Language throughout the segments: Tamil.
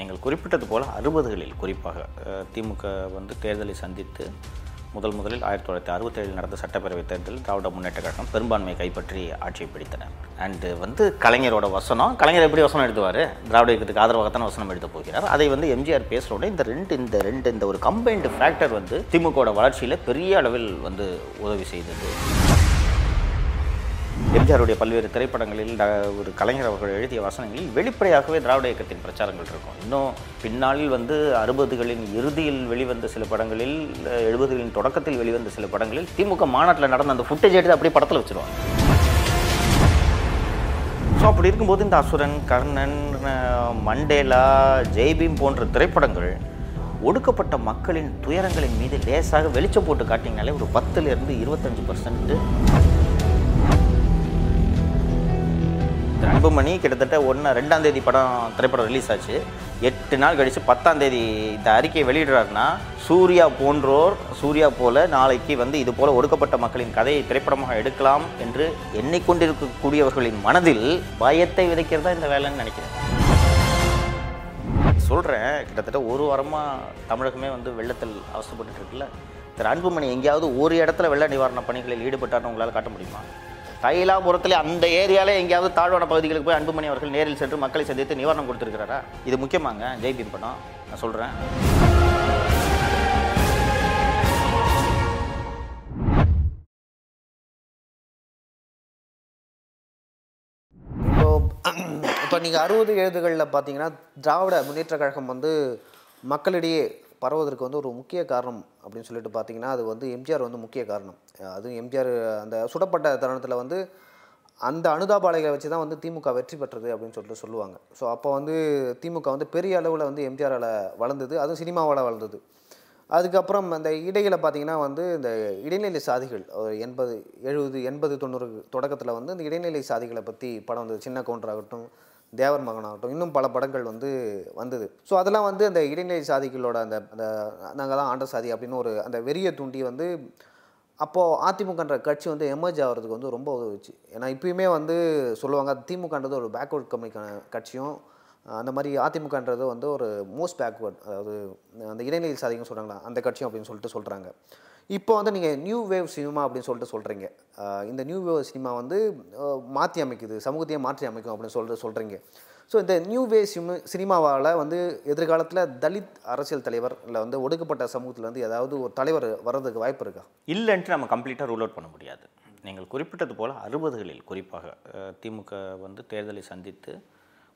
நீங்கள் குறிப்பிட்டது போல் அறுபதுகளில் குறிப்பாக திமுக வந்து தேர்தலை சந்தித்து முதல் முதலில் ஆயிரத்தி தொள்ளாயிரத்தி அறுபத்தேழில் நடந்த சட்டப்பேரவை தேர்தலில் திராவிட முன்னேற்ற கழகம் பெரும்பான்மை கைப்பற்றி ஆட்சியை பிடித்தனர் அண்டு வந்து கலைஞரோட வசனம் கலைஞர் எப்படி வசனம் எழுதுவார்? திராவிட இயக்கத்துக்கு ஆதரவாகத்தான் வசனம் எழுத போகிறார். அதை வந்து எம்ஜிஆர் பேசுகிறோட இந்த ரெண்டு இந்த ரெண்டு இந்த ஒரு கம்பைன்டு ஃபேக்டர் வந்து திமுகவோட வளர்ச்சியில் பெரிய அளவில் வந்து உதவி செய்தது. எம்ஜிஆருடைய பல்வேறு திரைப்படங்களில் ஒரு கலைஞர் அவர்கள் எழுதிய வசனங்களில் வெளிப்படையாகவே திராவிட இயக்கத்தின் பிரச்சாரங்கள் இருக்கும். இன்னும் பின்னாளில் வந்து அறுபதுகளின் இறுதியில் வெளிவந்த சில படங்களில் எழுபதுகளின் தொடக்கத்தில் வெளிவந்த சில படங்களில் திமுக மாநாட்டில் நடந்த அந்த ஃபுட்டேஜ் எடுத்து அப்படியே படத்தில் வச்சுருவாங்க. ஸோ அப்படி இருக்கும்போது இந்த அசுரன் கர்ணன் மண்டேலா ஜெய்பீம் போன்ற திரைப்படங்கள் ஒடுக்கப்பட்ட மக்களின் துயரங்களின் மீது லேசாக வெளிச்சம் போட்டு காட்டிங்கனாலே ஒரு பத்துலேருந்து இருபத்தஞ்சு பர்சன்ட் அன்புமணி கிட்டத்தட்ட ஒன்று ரெண்டாம் தேதி படம் திரைப்படம் ரிலீஸ் ஆச்சு. எட்டு நாள் கழித்து பத்தாம் தேதி இந்த அறிக்கையை வெளியிடுறாருன்னா சூர்யா போன்றோர் சூர்யா போல நாளைக்கு வந்து இது போல ஒடுக்கப்பட்ட மக்களின் கதையை திரைப்படமாக எடுக்கலாம் என்று எண்ணிக்கொண்டிருக்கக்கூடியவர்களின் மனதில் பயத்தை விதைக்கிறதா இந்த வேலைன்னு நினைக்கிறேன். சொல்கிறேன் கிட்டத்தட்ட ஒரு வாரமாக தமிழகமே வந்து வெள்ளத்தில் அவசரப்பட்டு இருக்குல்ல. திரு அன்புமணி எங்கேயாவது ஒரு இடத்துல வெள்ள நிவாரண பணிகளில் ஈடுபட்டார்னு உங்களால் காட்ட முடியுமா? தைலாபுரத்தில் அந்த ஏரியாவில் எங்கேயாவது தாழ்வான பகுதிகளுக்கு போய் அன்புமணி அவர்கள் நேரில் சென்று மக்களை சந்தித்து நிவாரணம் கொடுத்துருக்கிறாரா? இது முக்கியமாங்க. ஜெய்பீம் படம் நான் சொல்கிறேன் இப்போ இப்போ நீங்கள் அறுபது எழுதுகளில் பார்த்தீங்கன்னா திராவிட முன்னேற்ற கழகம் வந்து மக்களிடையே பரவுவதற்கு வந்து ஒரு முக்கிய காரணம் அப்படின்னு சொல்லிட்டு பார்த்தீங்கன்னா அது வந்து எம்ஜிஆர் வந்து முக்கிய காரணம். அதுவும் எம்ஜிஆர் அந்த சுடப்பட்ட தருணத்தில் வந்து அந்த அனுதாபாலைகளை வச்சு தான் வந்து திமுக வெற்றி பெற்றது அப்படின்னு சொல்லிட்டு சொல்லுவாங்க. ஸோ அப்போ வந்து திமுக வந்து பெரிய அளவில் வந்து எம்ஜிஆரால் வளர்ந்தது. அதுவும் சினிமாவால் வளர்ந்தது. அதுக்கப்புறம் அந்த இடையில பார்த்தீங்கன்னா வந்து இந்த இடைநிலை சாதிகள் ஒரு எண்பது எழுபது எண்பது தொண்ணூறு தொடக்கத்தில் வந்து இந்த இடைநிலை சாதிகளை பற்றி படம் வந்தது. சின்ன கவுண்டராகட்டும் தேவர் மகனாகட்டும் இன்னும் பல படங்கள் வந்து வந்தது. ஸோ அதெல்லாம் வந்து அந்த இடைநிலை சாதிகளோட அந்த அந்த நாங்கள் தான் ஆண்ட சாதி அப்படின்னு ஒரு அந்த வெறியை தூண்டி வந்து அப்போது அதிமுகன்ற கட்சி வந்து எமர்ஜ் ஆகிறதுக்கு வந்து ரொம்ப உதவுச்சு. ஏன்னா இப்பயுமே வந்து சொல்லுவாங்க திமுகன்றது ஒரு பேக்வர்ட் கம்யூனிக்கான கட்சியும் அந்த மாதிரி அதிமுகன்றது வந்து ஒரு மோஸ்ட் பேக்வர்ட் அதாவது அந்த இடைநிலை சாதிக்கும் சொல்கிறாங்களா அந்த கட்சியும் அப்படின்னு சொல்லிட்டு சொல்கிறாங்க இப்போ வந்து நீங்கள் நியூ வேவ் சினிமா அப்படின்னு சொல்லிட்டு சொல்கிறீங்க இந்த நியூ வேவ் சினிமா வந்து மாற்றி அமைக்குது சமூகத்தையே மாற்றி அமைக்கும் அப்படின்னு சொல்லிட்டு சொல்கிறீங்க ஸோ இந்த நியூ வே சிமி சினிமாவால் வந்து எதிர்காலத்தில் தலித் அரசியல் தலைவர் இல்லை வந்து ஒடுக்கப்பட்ட சமூகத்தில் வந்து ஏதாவது ஒரு தலைவர் வர்றதுக்கு வாய்ப்பு இருக்கா? இல்லைன்ட்டு நம்ம கம்ப்ளீட்டாக ரூல் அவுட் பண்ண முடியாது. நீங்கள் குறிப்பிட்டது போல் அறுபதுகளில் குறிப்பாக திமுக வந்து தேர்தலை சந்தித்து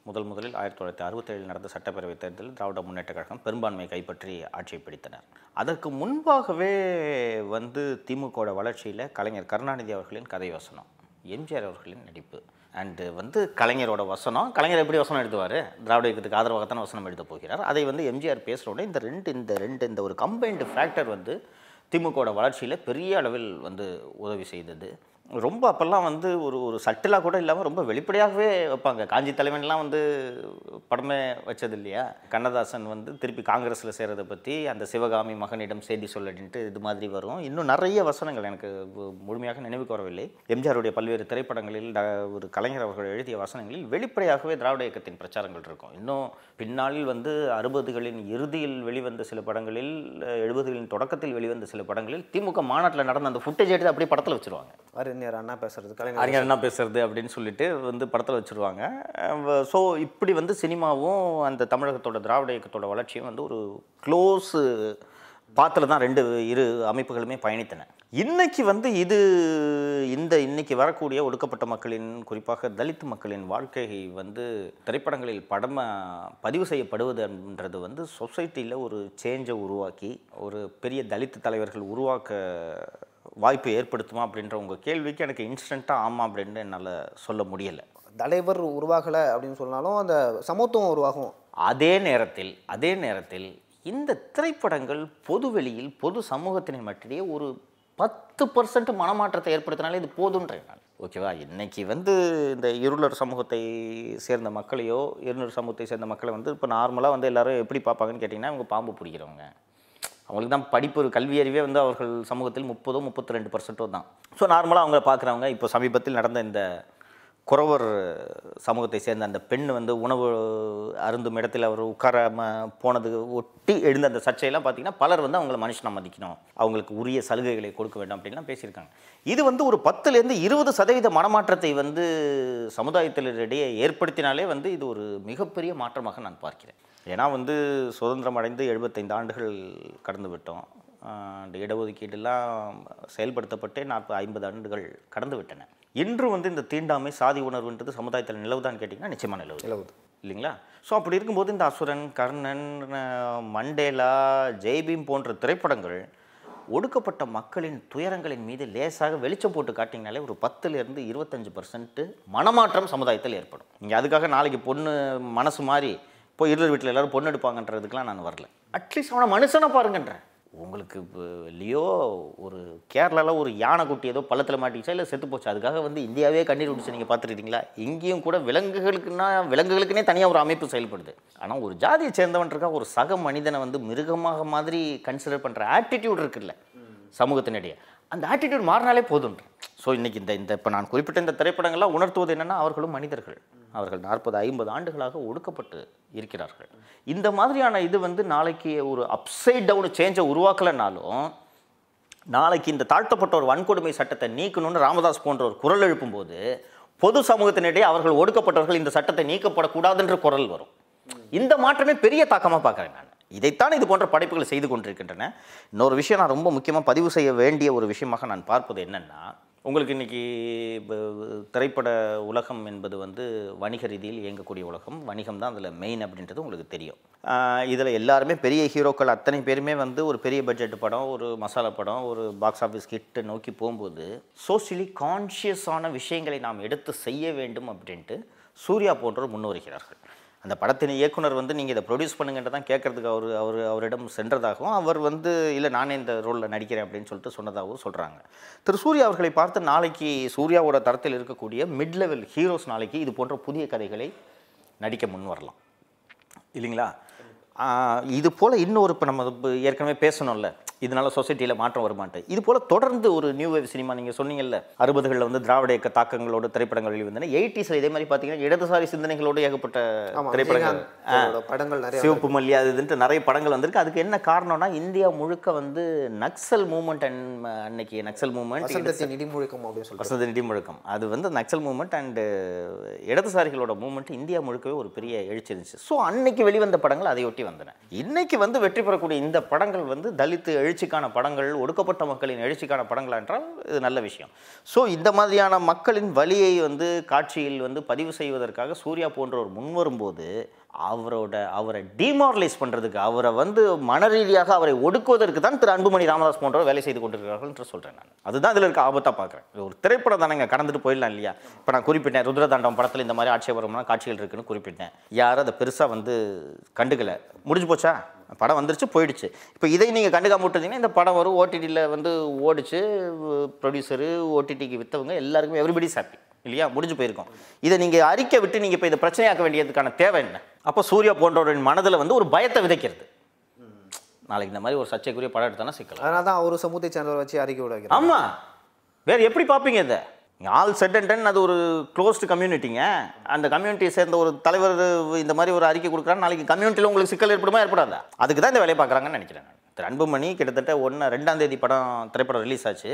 முதல் முதலில் ஆயிரத்தி தொள்ளாயிரத்தி அறுபத்தேழில் நடந்த சட்டப்பேரவைத் தேர்தலில் திராவிட முன்னேற்ற கழகம் பெரும்பான்மை கைப்பற்றி ஆட்சியை பிடித்தனர். அதற்கு முன்பாகவே வந்து திமுகவோட வளர்ச்சியில் கலைஞர் கருணாநிதி அவர்களின் கதை வசனம் எம்ஜிஆர் அவர்களின் நடிப்பு அண்டு வந்து கலைஞரோட வசனம். கலைஞர் எப்படி வசனம் எழுதுவார்? திராவிட இயக்கத்துக்கு ஆதரவாகத்தான வசனம் எழுத போகிறார். அதை வந்து எம்ஜிஆர் பேசுகிறோட இந்த ரெண்டு இந்த ரெண்டு இந்த ஒரு கம்பைன்டு ஃபேக்டர் வந்து திமுகவோட வளர்ச்சியில் பெரிய அளவில் வந்து உதவி செய்தது. ரொம்ப அப்போல்லாம் வந்து ஒரு ஒரு சட்டிலாக கூட இல்லாமல் ரொம்ப வெளிப்படையாகவே வைப்பாங்க. காஞ்சி தலைவன்லாம் வந்து படமே வச்சது இல்லையா? கண்ணதாசன் வந்து திருப்பி காங்கிரஸில் சேர்றதை பற்றி அந்த சிவகாமி மகனிடம் செய்தி சொல்லடின்ட்டு இது மாதிரி வரும். இன்னும் நிறைய வசனங்கள் எனக்கு முழுமையாக நினைவுக்கு வரவில்லை. எம்ஜிஆருடைய பல்வேறு திரைப்படங்களில் ஒரு கலைஞர் அவர்கள் எழுதிய வசனங்களில் வெளிப்படையாகவே திராவிட இயக்கத்தின் பிரச்சாரங்கள் இருக்கும். இன்னும் பின்னாளில் வந்து அறுபதுகளின் இறுதியில் வெளிவந்த சில படங்களில் எழுபதுகளின் தொடக்கத்தில் வெளிவந்த சில படங்களில் திமுக மாநாட்டில் நடந்த அந்த ஃபுட்டேஜ் எடுத்து அப்படியே படத்தில் வச்சிருவாங்க. அறிஞர் அண்ணா பேசுறது. கலைஞர் அறிஞர் என்ன பேசுறது அப்படின்னு சொல்லிட்டு வந்து படத்தில் வச்சுருவாங்க. ஸோ இப்படி வந்து சினிமாவும் அந்த தமிழகத்தோட திராவிட இயக்கத்தோட வளர்ச்சியும் வந்து ஒரு க்ளோஸ் பாத்தில் தான் ரெண்டு இரு அமைப்புகளுமே பயணித்தன. இன்னைக்கு வந்து இது இந்த இன்னைக்கு வரக்கூடிய ஒடுக்கப்பட்ட மக்களின் குறிப்பாக தலித் மக்களின் வாழ்க்கை வந்து திரைப்படங்களில் படம பதிவு செய்யப்படுவதுன்றது வந்து சொசைட்டியில் ஒரு சேஞ்சை உருவாக்கி ஒரு பெரிய தலித் தலைவர்கள் உருவாக்க வாய்ப்பு ஏற்படுத்துமா அப்படின்ற உங்கள் கேள்விக்கு எனக்கு இன்ஸ்டண்ட்டாக ஆமாம் அப்படின்னு என்னால் சொல்ல முடியலை. தலைவர் உருவாகலை அப்படின்னு சொன்னாலும் அந்த சமத்துவம் உருவாகும். அதே நேரத்தில் அதே நேரத்தில் இந்த திரைப்படங்கள் பொதுவெளியில் பொது சமூகத்தினர் மட்டிடையே ஒரு பத்து பர்சன்ட் மனமாற்றத்தை ஏற்படுத்தினாலே இது போதுன்றேன் நான் ஓகேவா இன்னைக்கு வந்து இந்த இருளர் சமூகத்தை சேர்ந்த மக்களையோ இருளர் சமூகத்தை சேர்ந்த மக்களை வந்து இப்போ நார்மலாக வந்து எல்லாரும் எப்படி பார்ப்பாங்கன்னு கேட்டிங்கன்னா அவங்க பாம்பு பிடிக்கிறவங்க. அவங்களுக்கு தான் படிப்பு ஒரு கல்வி அறிவே வந்து அவர்கள் சமூகத்தில் முப்பதோ முப்பத்தி ரெண்டு பர்சன்ட்டோ தான் ஸோ நார்மலாக அவங்க பார்க்குறவங்க இப்போ சமீபத்தில் நடந்த இந்த குறவர் சமூகத்தை சேர்ந்த அந்த பெண் வந்து உணவு அருந்தும் இடத்தில் அவர் உட்காராம போனது ஒட்டி எழுந்த அந்த சர்ச்சையெல்லாம் பார்த்தீங்கன்னா பலர் வந்து அவங்கள மனுஷனை மதிக்கணும். அவங்களுக்கு உரிய சலுகைகளை கொடுக்க வேண்டும் அப்படின்லாம் பேசியிருக்காங்க. இது வந்து ஒரு பத்துலேருந்து இருபது சதவீத மனமாற்றத்தை வந்து சமுதாயத்தினரிடையே ஏற்படுத்தினாலே வந்து இது ஒரு மிகப்பெரிய மாற்றமாக நான் பார்க்கிறேன். ஏன்னா வந்து சுதந்திரம் அடைந்து எழுபத்தைந்து ஆண்டுகள் கடந்து விட்டோம். இந்த இடஒதுக்கீடெல்லாம் செயல்படுத்தப்பட்டே நாற்பது ஐம்பது ஆண்டுகள் கடந்து விட்டன. இன்று வந்து இந்த தீண்டாமை சாதி உணர்வுன்றது சமுதாயத்தில் நிலவுதான்னு கேட்டிங்கன்னா நிச்சயமாக நிலவு நிலவுது. இல்லைங்களா? ஸோ அப்படி இருக்கும்போது இந்த அசுரன் கர்ணன் மண்டேலா ஜெய்பீம் போன்ற திரைப்படங்கள் ஒடுக்கப்பட்ட மக்களின் துயரங்களின் மீது லேசாக வெளிச்சம் போட்டு காட்டிங்கனாலே ஒரு பத்துலேருந்து இருபத்தஞ்சு பர்சன்ட் மனமாற்றம் சமுதாயத்தில் ஏற்படும். இங்கே அதுக்காக நாளைக்கு பொண்ணு மனசு மாறி போய் இருளர் வீட்டில் எல்லாரும் பொண்ணு எடுப்பாங்கன்றதுக்கெலாம் நான் வரல. அட்லீஸ்ட் அவனை மனுஷனை பாருங்கன்றேன். உங்களுக்கு லியோ ஒரு கேரளாவில் ஒரு யானை குட்டி ஏதோ பள்ளத்தில் மாட்டிச்சா இல்லை செத்து போச்சு? அதுக்காக வந்து இந்தியாவே கண்ணீர் விடுச்சு நீங்கள் பார்த்துருக்கீங்களா? இங்கேயும் கூட விலங்குகளுக்குன்னா விலங்குகளுக்குனே தனியாக ஒரு அமைப்பு செயல்படுது. ஆனால் ஒரு ஜாதியை சேர்ந்தவன்றக்கா ஒரு சக மனிதனை வந்து மிருகமாக மாதிரி கன்சிடர் பண்ணுற ஆட்டிடியூட் இருக்குல்ல சமூகத்தினிடையே. அந்த ஆட்டிடியூட் மாறினாலே போதுன்ற ஸோ இன்னைக்கு இந்த இந்த இப்போ நான் குறிப்பிட்ட இந்த திரைப்படங்கள்லாம் உணர்த்துவது என்னென்னா அவர்களும் மனிதர்கள். அவர்கள் நாற்பது ஐம்பது ஆண்டுகளாக ஒடுக்கப்பட்டு இருக்கிறார்கள். இந்த மாதிரியான இது வந்து நாளைக்கு ஒரு அப்சைட் டவுன் சேஞ்சை உருவாக்கலைனாலும் நாளைக்கு இந்த தாழ்த்தப்பட்ட ஒரு வன்கொடுமை சட்டத்தை நீக்கணும்னு ராமதாஸ் போன்ற ஒரு குரல் எழுப்பும்போது பொது சமூகத்தினிடையே அவர்கள் ஒடுக்கப்பட்டவர்கள் இந்த சட்டத்தை நீக்கப்படக்கூடாதுன்ற குரல் வரும். இந்த மாற்றமே பெரிய தாக்கமாக பார்க்குறேன் நான். இதைத்தான் இது போன்ற படைப்புகள் செய்து கொண்டிருக்கின்றன. இன்னொரு விஷயம் நான் ரொம்ப முக்கியமாக பதிவு செய்ய வேண்டிய ஒரு விஷயமாக நான் பார்ப்பது என்னென்னா உங்களுக்கு இன்னைக்கு திரைப்பட உலகம் என்பது வந்து வணிக ரீதியில் இயங்கக்கூடிய உலகம். வணிகம் தான் அதில் மெயின் அப்படின்றது உங்களுக்கு தெரியும். இதில் எல்லாருமே பெரிய ஹீரோக்கள் அத்தனை பேருமே வந்து ஒரு பெரிய பட்ஜெட் படம் ஒரு மசாலா படம் ஒரு பாக்ஸ் ஆஃபீஸ் கிட்ட நோக்கி போகும்போது சோஷியலி கான்ஷியஸான விஷயங்களை நாம் எடுத்து செய்ய வேண்டும் அப்படின்ட்டு சூர்யா போன்றோர் முன்வருகிறார்கள். அந்த படத்தின் இயக்குனர் வந்து நீங்கள் இதை ப்ரொடியூஸ் பண்ணுங்கன்ற தான் கேட்கறதுக்கு அவர் அவர் அவரிடம் சென்றதாகவும் அவர் வந்து இல்லை நானே இந்த ரோலில் நடிக்கிறேன் அப்படின்னு சொல்லிட்டு சொன்னதாகவும் சொல்கிறாங்க திரு. சூர்யா அவர்களை பார்த்து நாளைக்கு சூர்யாவோட தரத்தில் இருக்கக்கூடிய மிட் லெவல் ஹீரோஸ் நாளைக்கு இது போன்ற புதிய கதைகளை நடிக்க முன் வரலாம். இல்லைங்களா? இது போல் இன்னொரு இப்போ நம்ம ஏற்கனவே பேசணும்ல. இதனால சொசைட்டியில் மாற்றம் வருமான்ட்டு. இது போல் தொடர்ந்து ஒரு நியூ வேவ் சினிமா நீங்கள் சொன்னீங்கல்ல அறுபதுகளில் வந்து திராவிட இயக்க தாக்கங்களோட திரைப்படங்கள் வெளிவந்தன. எயிட்டிஸில் இதே மாதிரி பார்த்தீங்கன்னா இடதுசாரி சிந்தனைகளோடு ஏகப்பட்ட திரைப்படங்கள். படங்கள் நிறைய சிவப்பு மல்லி அது இதுன்ட்டு நிறைய படங்கள் வந்திருக்கு. அதுக்கு என்ன காரணம்னா இந்தியா முழுக்க வந்து நக்சல் மூமெண்ட் அண்ட் அன்னைக்கு நக்சல் அப்படின்னு சொல்லிட்டு. வசந்த நிதி முழக்கம். அது வந்து நக்சல் மூமெண்ட் அண்டு இடதுசாரிகளோட மூமெண்ட் இந்தியா முழுக்கவே ஒரு பெரிய எழுச்சி இருந்துச்சு. ஸோ அன்னைக்கு வெளிவந்த படங்கள் அதையொட்டி வந்தன. இன்னைக்கு வந்து வெற்றி பெறக்கூடிய இந்த படங்கள் வந்து தலித்து எழுச்சிக்கான படங்கள் ஒடுக்கப்பட்ட மக்களின் எழுச்சிக்கான படங்களா என்றால் இது நல்ல விஷயம். ஸோ இந்த மாதிரியான மக்களின் வழியை வந்து காட்சியில் வந்து பதிவு செய்வதற்காக சூர்யா போன்றவர் முன்வரும்போது அவரோட அவரை டிமாரலைஸ் பண்ணுறதுக்கு அவரை வந்து மனரீதியாக அவரை ஒடுக்குவதற்கு தான் திரு அன்புமணி ராமதாஸ் போன்றவர் வேலை செய்து கொண்டிருக்கிறார்கள் என்று சொல்கிறேன் நான். அதுதான் இதில் இருக்க ஆபத்தாக பார்க்குறேன். இது ஒரு திரைப்படம் தானேங்க கடந்துட்டு போயிடலாம் இல்லையா? இப்போ நான் குறிப்பிட்டேன் ருத்ரதாண்டம் படத்தில் இந்த மாதிரி ஆட்சேபரமான காட்சிகள் இருக்குன்னு குறிப்பிட்டேன். யாரும் அதை பெருசாக வந்து கண்டுக்கலை. முடிஞ்சு போச்சா? படம் வந்துருச்சு போயிடுச்சு. இப்போ இதை நீங்கள் கண்டுக்காம விட்டுருந்தீங்கன்னா இந்த படம் வரும் ஓடிடியில் வந்து ஓடிச்சு ப்ரொடியூசரு ஓடிடிக்கு விற்றவங்க எல்லாருக்குமே எவ்ரிபடி ஹாப்பி இல்லையா? முடிஞ்சு போயிருக்கோம். இதை நீங்கள் அறிக்கை விட்டு நீங்கள் இப்போ இதை பிரச்சனையாக்க வேண்டியதுக்கான தேவை என்ன? அப்போ சூர்யா போன்றவரின் மனதில் வந்து ஒரு பயத்தை விதைக்கிறது. நாளைக்கு இந்த மாதிரி ஒரு சர்ச்சைக்குரிய படம் எடுத்தானா சிக்கலாம். அதனால தான் அவர் சமூகத்தை சேர்ந்தவரை வச்சு அறிக்கை விட வைக்கிறார். ஆமா. வேற எப்படி பார்ப்பீங்க இதை? ஆல் செட் அண்ட் டன் அது ஒரு க்ளோஸ்டு கம்யூனிட்டிங்க அந்த கம்யூனிட்டியை சேர்ந்த ஒரு தலைவர் இந்த மாதிரி ஒரு அறிக்கை கொடுக்குறாரு. நாளைக்கு கம்யூனிட்டியில் உங்களுக்கு சிக்கல் ஏற்படுமா ஏற்படாதா? அதுக்கு தான் இந்த வேலையை பார்க்குறாங்கன்னு நினைக்கிறேன் நான். திரு அன்புமணி கிட்டத்தட்ட ஒன்று ரெண்டாம் தேதி படம் திரைப்படம் ரிலீஸ் ஆச்சு.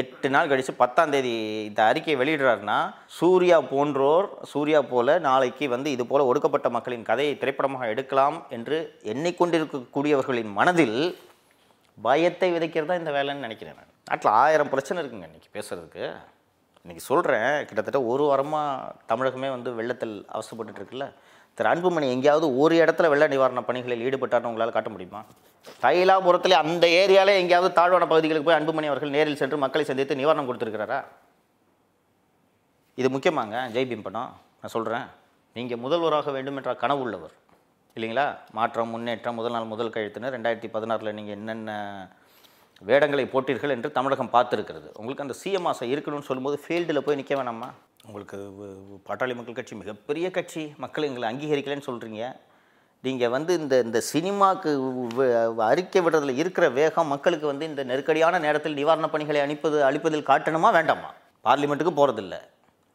எட்டு நாள் கழித்து பத்தாம் தேதி இந்த அறிக்கையை வெளியிடுறாருன்னா சூர்யா போன்றோர் சூர்யா போல நாளைக்கு வந்து இது போல ஒடுக்கப்பட்ட மக்களின் கதையை திரைப்படமாக எடுக்கலாம் என்று எண்ணிக்கொண்டிருக்கக்கூடியவர்களின் மனதில் பயத்தை விதைக்கிறது தான் இந்த வேலைன்னு நினைக்கிறேன் நான். நாட்டில் ஆயிரம் பிரச்சனை இருக்குங்க இன்றைக்கி பேசுகிறதுக்கு இன்றைக்கி சொல்கிறேன் கிட்டத்தட்ட ஒரு வாரமாக தமிழகமே வந்து வெள்ளத்தில் அவசரப்பட்டுருக்குல்ல திரு அன்புமணி எங்கேயாவது ஒரு இடத்துல வெள்ள நிவாரண பணிகளில் ஈடுபட்டார்னு உங்களால் காட்ட முடியுமா? தைலாபுரத்தில் அந்த ஏரியாவில் எங்கேயாவது தாழ்வான பகுதிகளுக்கு போய் அன்புமணி அவர்கள் நேரில் சென்று மக்களை சந்தித்து நிவாரணம் கொடுத்துருக்கிறாரா? இது முக்கியமாங்க ஜெய்பீம் படம் நான் சொல்கிறேன் நீங்கள் முதல்வராக வேண்டும் என்ற கனவு உள்ளவர் இல்லைங்களா? மாற்றம் முன்னேற்றம் முதல் நாள் முதல் கழுத்துன்னு ரெண்டாயிரத்தி பதினாறில் நீங்கள் என்னென்ன வேடங்களை போட்டீர்கள் என்று தமிழகம் பார்த்துருக்கிறது. உங்களுக்கு அந்த சிஎம் ஆசை இருக்கணும்னு சொல்லும்போது ஃபீல்டில் போய் நிற்க வேணாமா? உங்களுக்கு பாட்டாளி மக்கள் கட்சி மிகப்பெரிய கட்சி. மக்கள் எங்களை அங்கீகரிக்கலைன்னு சொல்கிறீங்க நீங்கள் வந்து இந்த இந்த சினிமாவுக்கு வ- அறிக்கை விடுறதுல இருக்கிற வேகம் மக்களுக்கு வந்து இந்த நெருக்கடியான நேரத்தில் நிவாரணப் பணிகளை அனுப்பது அளிப்பதில் காட்டணுமா வேண்டாமா? பார்லிமெண்ட்டுக்கு போகிறதில்ல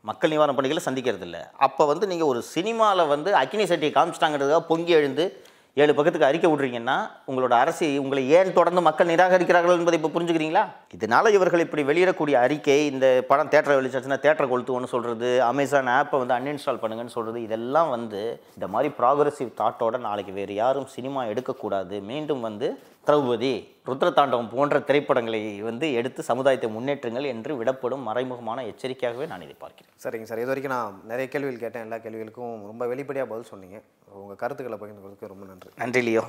மக்கள் நிவாரண பணிகளை சந்திக்கிறதில்ல. அப்போ வந்து நீங்கள் ஒரு சினிமாவில் வந்து அக்கினி சட்டியை காமிச்சிட்டாங்கிறதுக்காக பொங்கி எழுந்து ஏழு பக்கத்துக்கு அறிக்கை விட்றீங்கன்னா உங்களோட அரசு உங்களை ஏன் தொடர்ந்து மக்கள் நிராகரிக்கிறார்கள் என்பதை இப்போ புரிஞ்சுக்கிறீங்களா? இதனால இவர்கள் இப்படி வெளியிடக்கூடிய அறிக்கை இந்த படம் தேட்டரை வெளிச்சாச்சுன்னா தேட்டரை கொளுத்துவோன்னு சொல்கிறது அமேசான் ஆப்பை வந்து அன்இன்ஸ்டால் பண்ணுங்கன்னு சொல்கிறது இதெல்லாம் வந்து இந்த மாதிரி ப்ராக்ரஸிவ் தாட்டோட நாளைக்கு வேறு யாரும் சினிமா எடுக்கக்கூடாது. மீண்டும் வந்து திரௌபதி ருத்ரதாண்டவம் போன்ற திரைப்படங்களை வந்து எடுத்து சமுதாயத்தை முன்னேற்றுங்கள் என்று விடப்படும் மறைமுகமான எச்சரிக்கையாகவே நான் இதை பார்க்கிறேன். சரிங்க சார். இது வரைக்கும் நான் நிறைய கேள்விகள் கேட்டேன். எல்லா கேள்விகளுக்கும் ரொம்ப வெளிப்படையாக பதில் சொன்னீங்க. உங்கள் கருத்துக்களை பகிர்ந்து கொடுக்க ரொம்ப நன்றி. நன்றி லியோ.